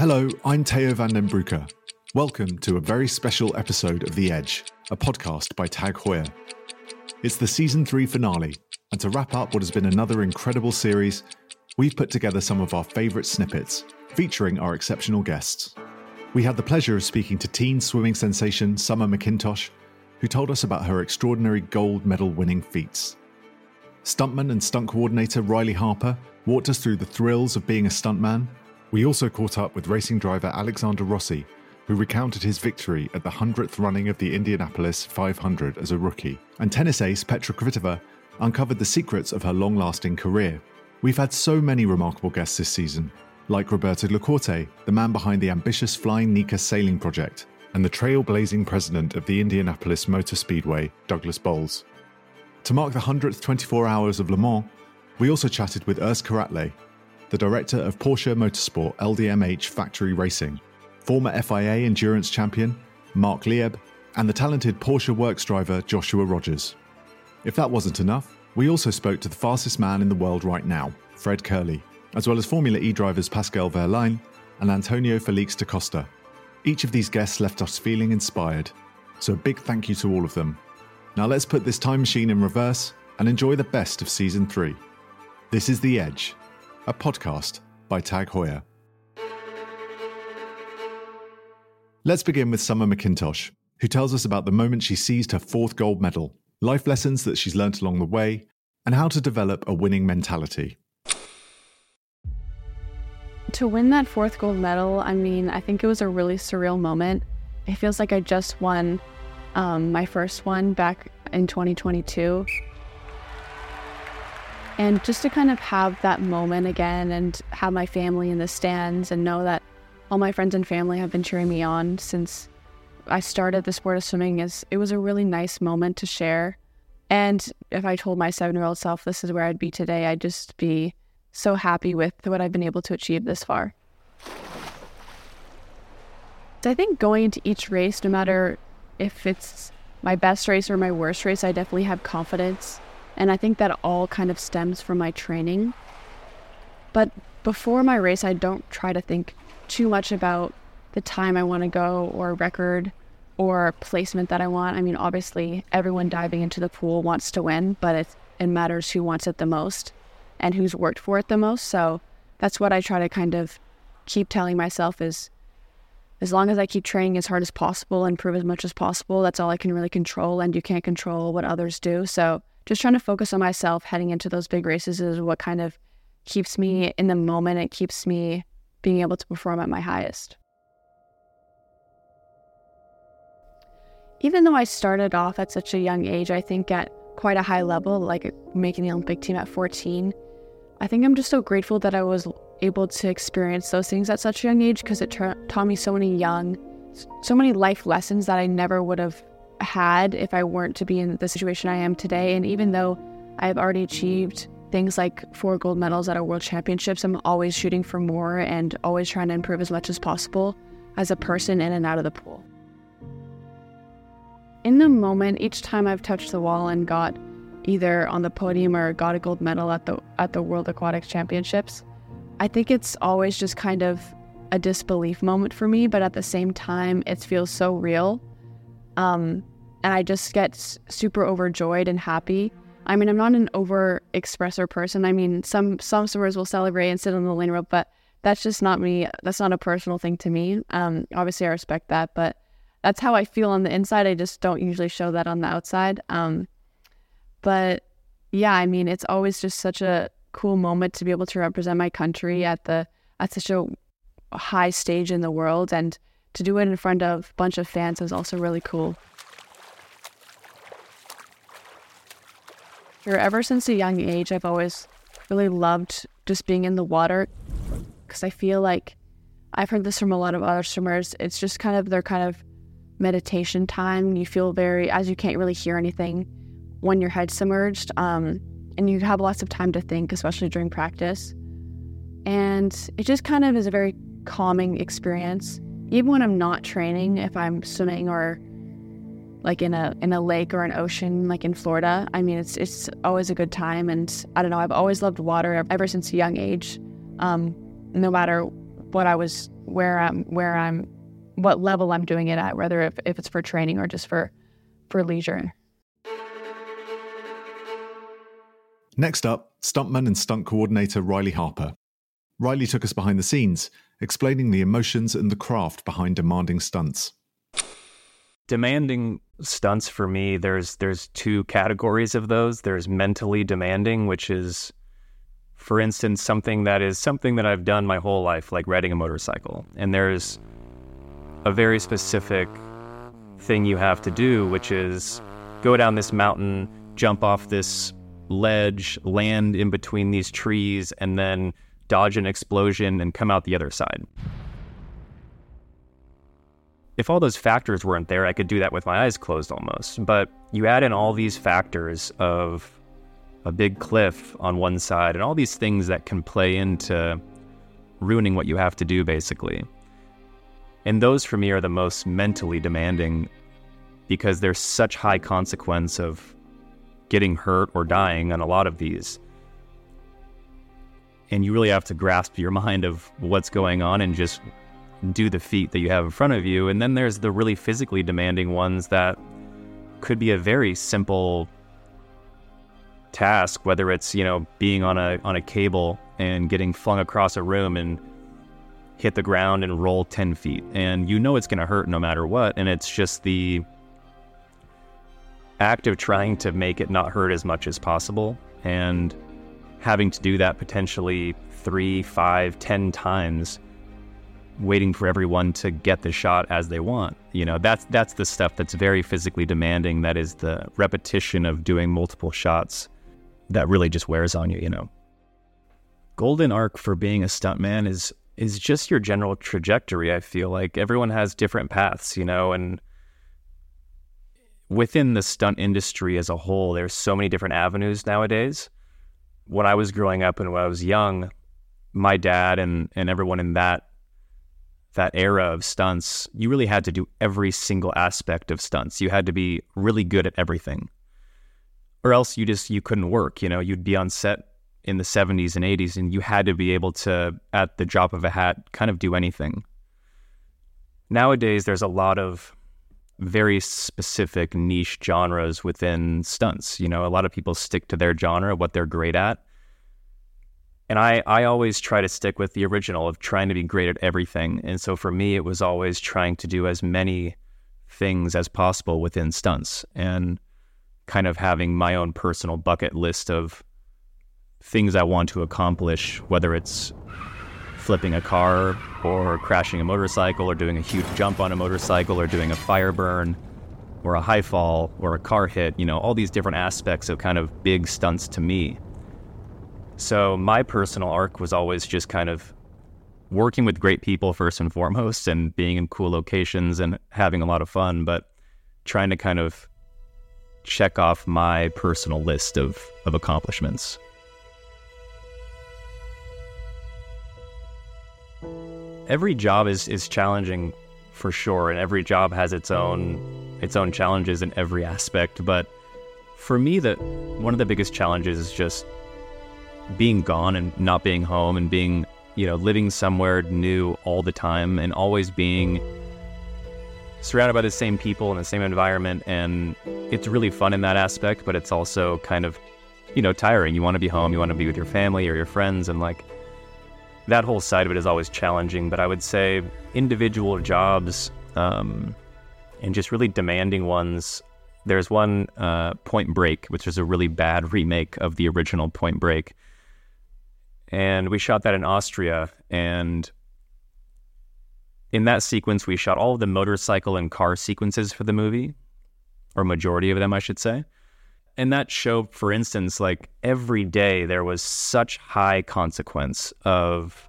Hello, I'm Theo van den Broeke. Welcome to a very special episode of The Edge, a podcast by TAG Heuer. It's the season three finale, and to wrap up what has been another incredible series, we've put together some of our favourite snippets, featuring our exceptional guests. We had the pleasure of speaking to teen swimming sensation Summer McIntosh, who told us about her extraordinary gold medal winning feats. Stuntman and stunt coordinator Riley Harper walked us through the thrills of being a stuntman. We also caught up with racing driver Alexander Rossi, who recounted his victory at the 100th running of the Indianapolis 500 as a rookie. And tennis ace Petra Kvitova uncovered the secrets of her long lasting career. We've had so many remarkable guests this season, like Roberto Lacorte, the man behind the ambitious Flying Nikka sailing project, and the trailblazing president of the Indianapolis Motor Speedway, Douglas Boles. To mark the 100th 24 Hours of Le Mans, we also chatted with Urs Kuratle, the director of Porsche Motorsport LMDh Factory Racing, former FIA endurance champion Marc Lieb, and the talented Porsche works driver Joshua Rogers. If that wasn't enough, we also spoke to the fastest man in the world right now, Fred Kerley, as well as Formula E drivers Pascal Wehrlein and Antonio Felix da Costa. Each of these guests left us feeling inspired, so a big thank you to all of them. Now let's put this time machine in reverse and enjoy the best of season three. This is The Edge, a podcast by TAG Heuer. Let's begin with Summer McIntosh, who tells us about the moment she seized her fourth gold medal, life lessons that she's learnt along the way, and how to develop a winning mentality. To win that fourth gold medal, I mean, I think it was a really surreal moment. It feels like I just won um, my first one back in 2022. And just to kind of have that moment again and have my family in the stands and know that all my friends and family have been cheering me on since I started the sport of swimming is it was a really nice moment to share. And if I told my seven year old self this is where I'd be today, I'd just be so happy with what I've been able to achieve this far. I think going into each race, no matter if it's my best race or my worst race, I definitely have confidence. And I think that all kind of stems from my training. But before my race, I don't try to think too much about the time I want to go or record or placement that I want. I mean, obviously, everyone diving into the pool wants to win, but it, it matters who wants it the most and who's worked for it the most. So that's what I try to kind of keep telling myself is as long as I keep training as hard as possible and prove as much as possible, that's all I can really control. And you can't control what others do. So just trying to focus on myself heading into those big races is what kind of keeps me in the moment. It keeps me being able to perform at my highest. Even though I started off at such a young age, I think at quite a high level, like making the Olympic team at 14, I think I'm just so grateful that I was able to experience those things at such a young age because it tra- taught me so many young, so many life lessons that I never would have had if I weren't to be in the situation I am today. And even though I've already achieved things like four gold medals at our world championships, I'm always shooting for more and always trying to improve as much as possible as a person in and out of the pool. In the moment, each time I've touched the wall and got either on the podium or got a gold medal at the at the World Aquatics Championships, I think it's always just kind of a disbelief moment for me, but at the same time, it feels so real. Um, and I just get super overjoyed and happy. I mean, I'm not an over expressor person. I mean, some some swimmers will celebrate and sit on the lane rope, but that's just not me. That's not a personal thing to me. Um, obviously, I respect that, but that's how I feel on the inside. I just don't usually show that on the outside. Um, but yeah, I mean, it's always just such a cool moment to be able to represent my country at the at such a high stage in the world and to do it in front of a bunch of fans is also really cool. Sure, ever since a young age, I've always really loved just being in the water because I feel like I've heard this from a lot of other swimmers. It's just kind of their kind of meditation time. You feel very, as you can't really hear anything when your head's submerged. Um, and you have lots of time to think, especially during practice. And it just kind of is a very calming experience. Even when I'm not training, if I'm swimming or like in a in a lake or an ocean like in Florida, I mean it's it's always a good time and I don't know, I've always loved water ever since a young age. Um, no matter what I was where I'm where I'm what level I'm doing it at, whether if, if it's for training or just for for leisure. Next up, stuntman and stunt coordinator Riley Harper. Riley took us behind the scenes, explaining the emotions and the craft behind demanding stunts. Demanding stunts for me, there's there's two categories of those. There's mentally demanding, which is for instance, something that is something that I've done my whole life, like riding a motorcycle. And there's a very specific thing you have to do, which is go down this mountain, jump off this ledge, land in between these trees, and then dodge an explosion and come out the other side. If all those factors weren't there, I could do that with my eyes closed almost. But you add in all these factors of a big cliff on one side, and all these things that can play into ruining what you have to do, basically. And those for me are the most mentally demanding because there's such high consequence of getting hurt or dying on a lot of these. And you really have to grasp your mind of what's going on and just do the feat that you have in front of you. And then there's the really physically demanding ones that could be a very simple task, whether it's you know being on a on a cable and getting flung across a room and hit the ground and roll ten feet, and you know it's going to hurt no matter what, and it's just the act of trying to make it not hurt as much as possible, and having to do that potentially three, five, ten times waiting for everyone to get the shot as they want. You know, that's that's the stuff that's very physically demanding. That is the repetition of doing multiple shots that really just wears on you, you know. Golden arc for being a stuntman is is just your general trajectory. I feel like everyone has different paths, you know, and within the stunt industry as a whole, there's so many different avenues nowadays. When I was growing up and when I was young, my dad and and everyone in that that era of stunts, you really had to do every single aspect of stunts. You had to be really good at everything or else you just you couldn't work. You know, you'd be on set in the 70s and 80s, and you had to be able to, at the drop of a hat, kind of do anything. Nowadays, there's a lot of very specific niche genres within stunts. You know, a lot of people stick to their genre, what they're great at. And I, I always try to stick with the original of trying to be great at everything. And so for me, it was always trying to do as many things as possible within stunts. And kind of having my own personal bucket list of things I want to accomplish, whether it's flipping a car or crashing a motorcycle or doing a huge jump on a motorcycle or doing a fire burn or a high fall or a car hit, you know, all these different aspects of kind of big stunts to me. So my personal arc was always just kind of working with great people first and foremost and being in cool locations and having a lot of fun, but trying to kind of check off my personal list of, of accomplishments. Every job is, is challenging for sure, and every job has its own its own challenges in every aspect. But for me, that one of the biggest challenges is just being gone and not being home and being, you know, living somewhere new all the time and always being surrounded by the same people in the same environment. And it's really fun in that aspect but it's also kind of you know tiring. You want to be home you want to be with your family or your friends and like that whole side of it is always challenging. But i would say individual jobs um, and just really demanding ones. There's one uh, point break which is a really bad remake of the original point break and we shot that in austria and in that sequence, we shot all of the motorcycle and car sequences for the movie, or majority of them, I should say. And that show, for instance, like every day there was such high consequence of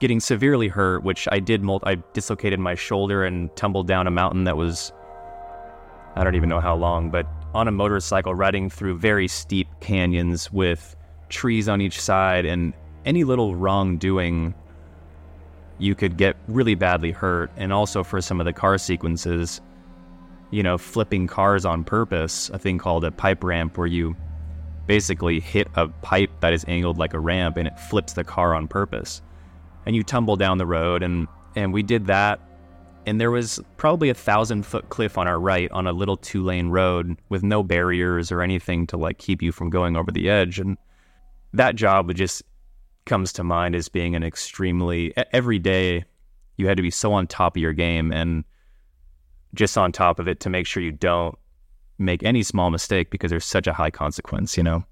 getting severely hurt, which I did. I dislocated my shoulder and tumbled down a mountain that was, I don't even know how long, but on a motorcycle riding through very steep canyons with trees on each side, and any little wrongdoing you could get really badly hurt. And also for some of the car sequences, you know, flipping cars on purpose, a thing called a pipe ramp where you basically hit a pipe that is angled like a ramp and it flips the car on purpose. and you tumble down the road and and we did that and there was probably a thousand foot cliff on our right on a little two lane road with no barriers or anything to like keep you from going over the edge and that job just comes to mind as being an extremely every day you had to be so on top of your game and just on top of it to make sure you don't make any small mistake because there's such a high consequence, you know.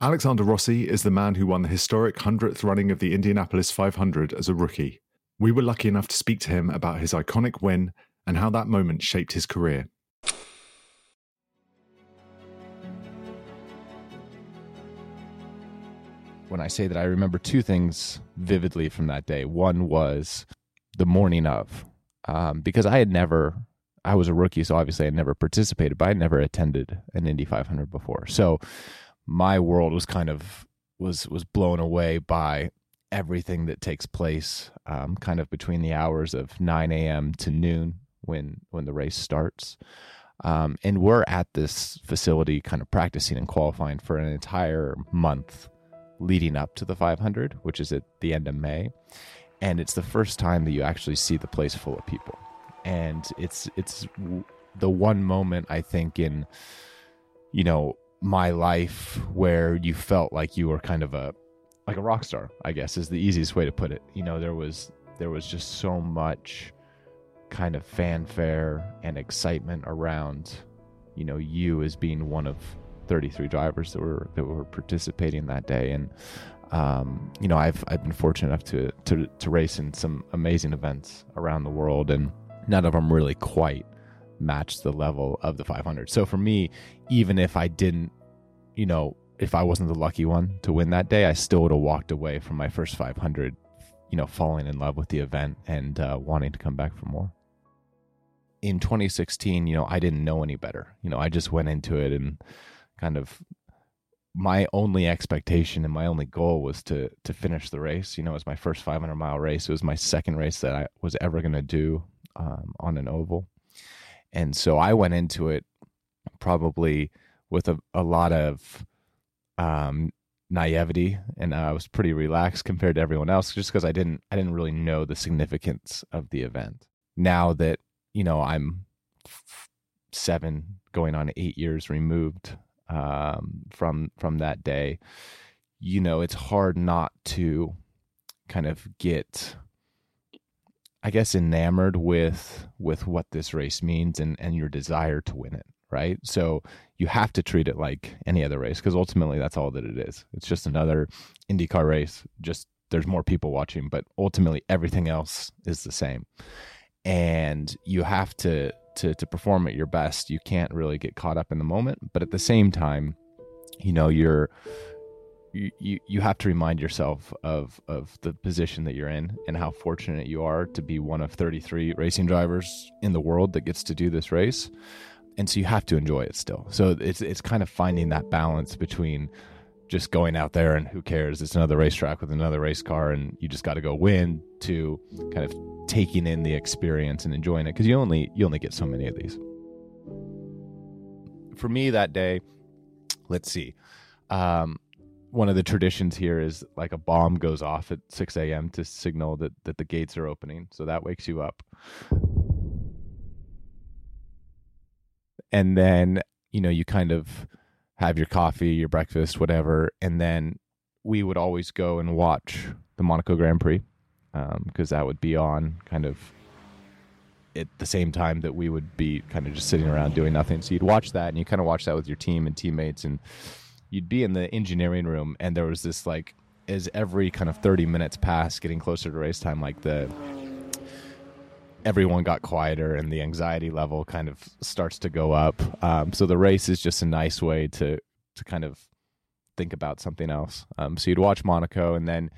Alexander Rossi is the man who won the historic 100th running of the Indianapolis 500 as a rookie. We were lucky enough to speak to him about his iconic win and how that moment shaped his career. When I say that I remember two things vividly from that day, one was the morning of, um, because I had never, I was a rookie, so obviously I never participated, but I never attended an Indy 500 before. So my world was kind of was was blown away by everything that takes place um, kind of between the hours of 9 a.m. to noon when when the race starts. Um, and we're at this facility kind of practicing and qualifying for an entire month leading up to the 500, which is at the end of May. And it's the first time that you actually see the place full of people. And it's it's the one moment I think in you know my life where you felt like you were kind of a like a rock star i guess is the easiest way to put it you know there was there was just so much kind of fanfare and excitement around you know you as being one of 33 drivers that were that were participating that day and um, you know I've I've been fortunate enough to, to to race in some amazing events around the world and none of them really quite match the level of the 500. So for me, even if I didn't, you know, if I wasn't the lucky one to win that day, I still would have walked away from my first 500, you know, falling in love with the event and uh, wanting to come back for more. In 2016, you know, I didn't know any better. You know, I just went into it and kind of my only expectation and my only goal was to to finish the race. You know, it was my first 500 mile race. It was my second race that I was ever going to do um, on an oval. And so I went into it probably with a, a lot of um, naivety and I was pretty relaxed compared to everyone else just because I didn't I didn't really know the significance of the event. Now that, you know, I'm seven going on eight years removed um, from from that day, you know, it's hard not to kind of get I guess enamored with with what this race means and and your desire to win it, right? So you have to treat it like any other race because ultimately that's all that it is. It's just another IndyCar race. Just there's more people watching, but ultimately everything else is the same. And you have to to to perform at your best. You can't really get caught up in the moment, but at the same time, you know, you're you, you have to remind yourself of of the position that you're in and how fortunate you are to be one of 33 racing drivers in the world that gets to do this race and so you have to enjoy it still so it's it's kind of finding that balance between just going out there and who cares it's another racetrack with another race car and you just got to go win to kind of taking in the experience and enjoying it because you only you only get so many of these for me that day let's see um, one of the traditions here is like a bomb goes off at 6 a.m. to signal that, that the gates are opening. So that wakes you up. And then, you know, you kind of have your coffee, your breakfast, whatever. And then we would always go and watch the Monaco Grand Prix because um, that would be on kind of at the same time that we would be kind of just sitting around doing nothing. So you'd watch that and you kind of watch that with your team and teammates and you'd be in the engineering room and there was this like as every kind of 30 minutes passed getting closer to race time like the everyone got quieter and the anxiety level kind of starts to go up. Um, so the race is just a nice way to to kind of think about something else. Um, so you'd watch monaco and then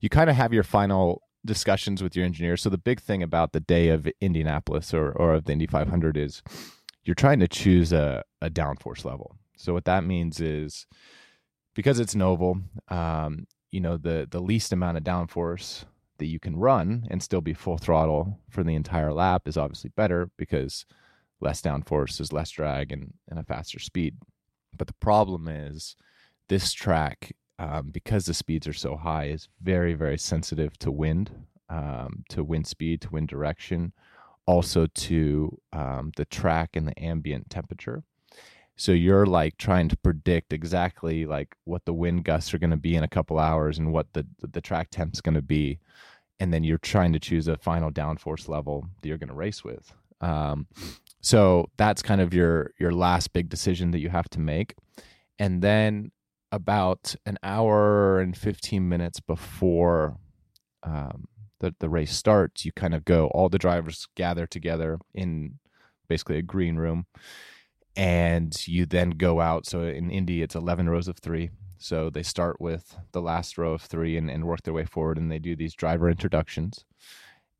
you kind of have your final discussions with your engineer so the big thing about the day of indianapolis or, or of the indy 500 is you're trying to choose a, a downforce level. So what that means is because it's oval, um, you know, the the least amount of downforce that you can run and still be full throttle for the entire lap is obviously better because less downforce is less drag and, and a faster speed. But the problem is this track um, because the speeds are so high, is very, very sensitive to wind, um, to wind speed, to wind direction, also to um, the track and the ambient temperature. So you're like trying to predict exactly like what the wind gusts are going to be in a couple hours and what the the track temp's going to be, and then you're trying to choose a final downforce level that you're going to race with. Um, so that's kind of your your last big decision that you have to make, and then about an hour and 15 minutes before um, the, the race starts, you kind of go, all the drivers gather together in basically a green room and you then go out. So in Indy, it's 11 rows of three. So they start with the last row of three and, and work their way forward, and they do these driver introductions.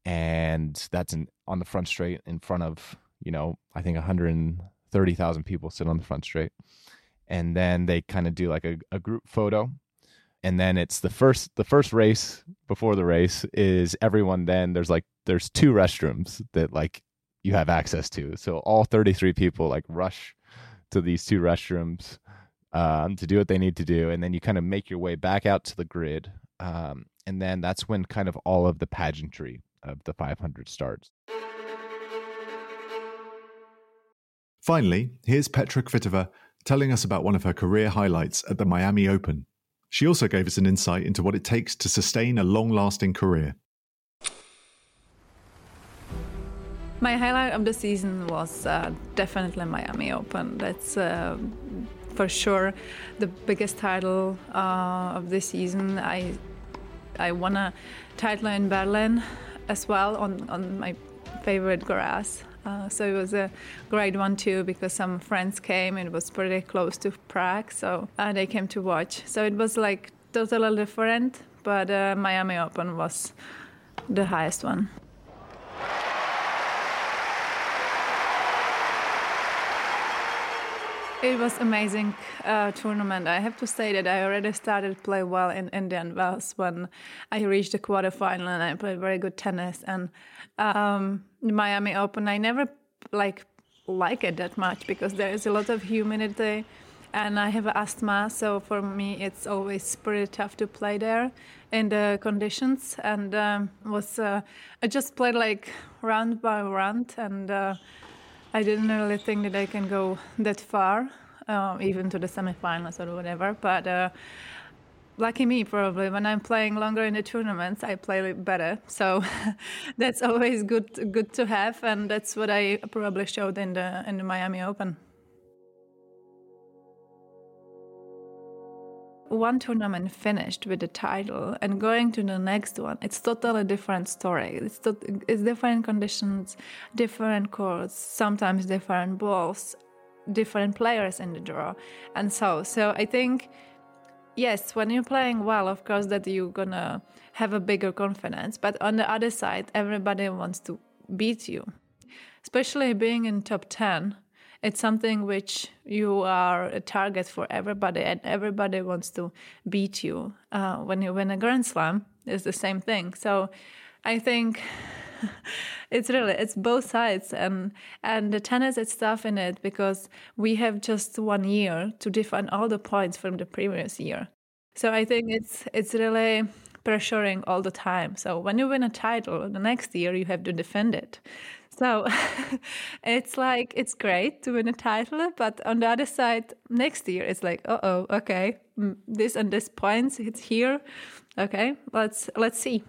And that's in, on the front straight in front of, you know, I think 130,000 people sit on the front straight. And then they kind of do like a, a group photo and then it's the first the first race before the race is everyone then there's like there's two restrooms that like you have access to. So all 33 people like rush to these two restrooms um, to do what they need to do, and then you kind of make your way back out to the grid, um, and then that's when kind of all of the pageantry of the 500 starts. Finally, here's Petra Kvitova telling us about one of her career highlights at the Miami Open. She also gave us an insight into what it takes to sustain a long lasting career. My highlight of the season was uh, definitely Miami Open. That's uh, for sure the biggest title uh, of the season. I I won a title in Berlin as well on, on my favorite grass. Uh, so it was a great one too because some friends came. It was pretty close to Prague, so uh, they came to watch. So it was like totally different, but uh, Miami Open was the highest one. It was amazing uh, tournament. I have to say that I already started play well in Indian Wells when I reached the quarterfinal and I played very good tennis. And um, Miami Open, I never like like it that much because there is a lot of humidity, and I have asthma. So for me, it's always pretty tough to play there in the conditions. And um, was uh, I just played like round by round and. Uh, I didn't really think that I can go that far, uh, even to the semifinals or whatever. But uh, lucky me, probably when I'm playing longer in the tournaments, I play better. So that's always good, good to have, and that's what I probably showed in the in the Miami Open. One tournament finished with the title and going to the next one it's totally different story. It's, to, it's different conditions different courts sometimes different balls different players in the draw and so so i think yes when you're playing well of course that you're gonna have a bigger confidence but on the other side everybody wants to beat you. Especially being in top 10 it's something which you are a target for everybody, and everybody wants to beat you. Uh, when you win a Grand Slam, it's the same thing. So, I think it's really it's both sides, and and the tennis is tough in it because we have just one year to defend all the points from the previous year. So I think it's it's really pressuring all the time. So when you win a title, the next year you have to defend it. So it's like it's great to win a title, but on the other side, next year it's like, uh oh, okay, mm, this and this points, it's here. Okay, let's let's see.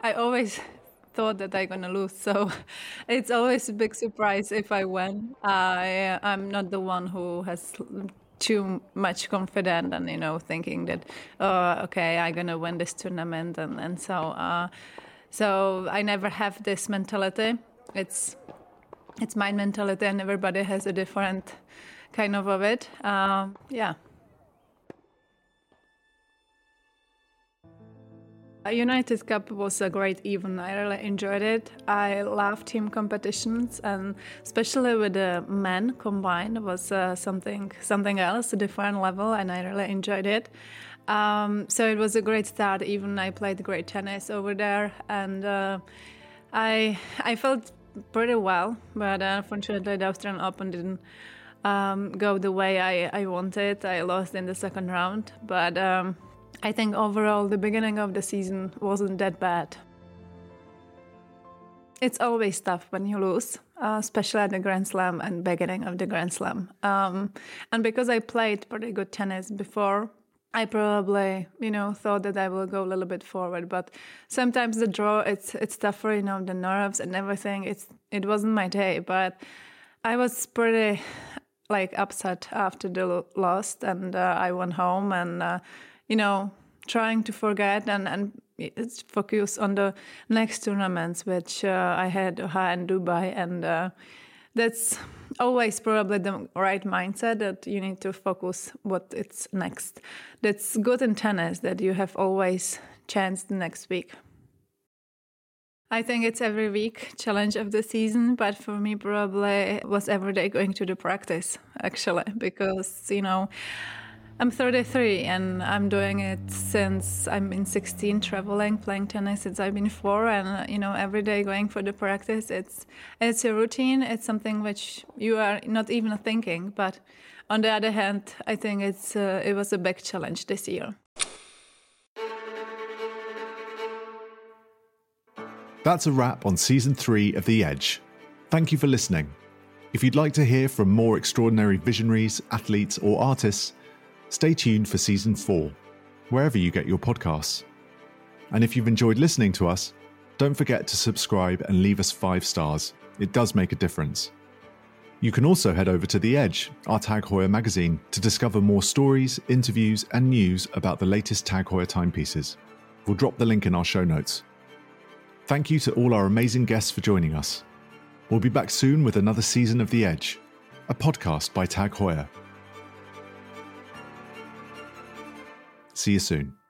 I always thought that I'm gonna lose, so it's always a big surprise if I win. I I'm not the one who has too much confident and you know thinking that oh okay I'm gonna win this tournament and and so. Uh, so I never have this mentality. It's it's my mentality, and everybody has a different kind of of it. Um, yeah. United Cup was a great event. I really enjoyed it. I love team competitions, and especially with the men combined was uh, something something else, a different level, and I really enjoyed it. Um, so it was a great start. Even I played great tennis over there, and uh, I I felt pretty well. But unfortunately, the Australian Open didn't um, go the way I, I wanted. I lost in the second round, but um, I think overall the beginning of the season wasn't that bad. It's always tough when you lose, uh, especially at the Grand Slam and beginning of the Grand Slam. Um, and because I played pretty good tennis before, I probably, you know, thought that I will go a little bit forward, but sometimes the draw it's it's tougher, you know, the nerves and everything. It's it wasn't my day, but I was pretty like upset after the loss, and uh, I went home and uh, you know trying to forget and and focus on the next tournaments, which uh, I had Doha and Dubai, and uh, that's always probably the right mindset that you need to focus what it's next. That's good in tennis that you have always chance the next week. I think it's every week challenge of the season, but for me probably was every day going to the practice actually because you know I'm 33 and I'm doing it since I'm in 16, traveling, playing tennis since I've been four, and you know every day going for the practice. It's it's a routine. It's something which you are not even thinking. But on the other hand, I think it's uh, it was a big challenge this year. That's a wrap on season three of The Edge. Thank you for listening. If you'd like to hear from more extraordinary visionaries, athletes, or artists Stay tuned for season four, wherever you get your podcasts. And if you've enjoyed listening to us, don't forget to subscribe and leave us five stars. It does make a difference. You can also head over to The Edge, our TAG Heuer magazine, to discover more stories, interviews, and news about the latest TAG Heuer timepieces. We'll drop the link in our show notes. Thank you to all our amazing guests for joining us. We'll be back soon with another season of The Edge, a podcast by TAG Heuer. See you soon.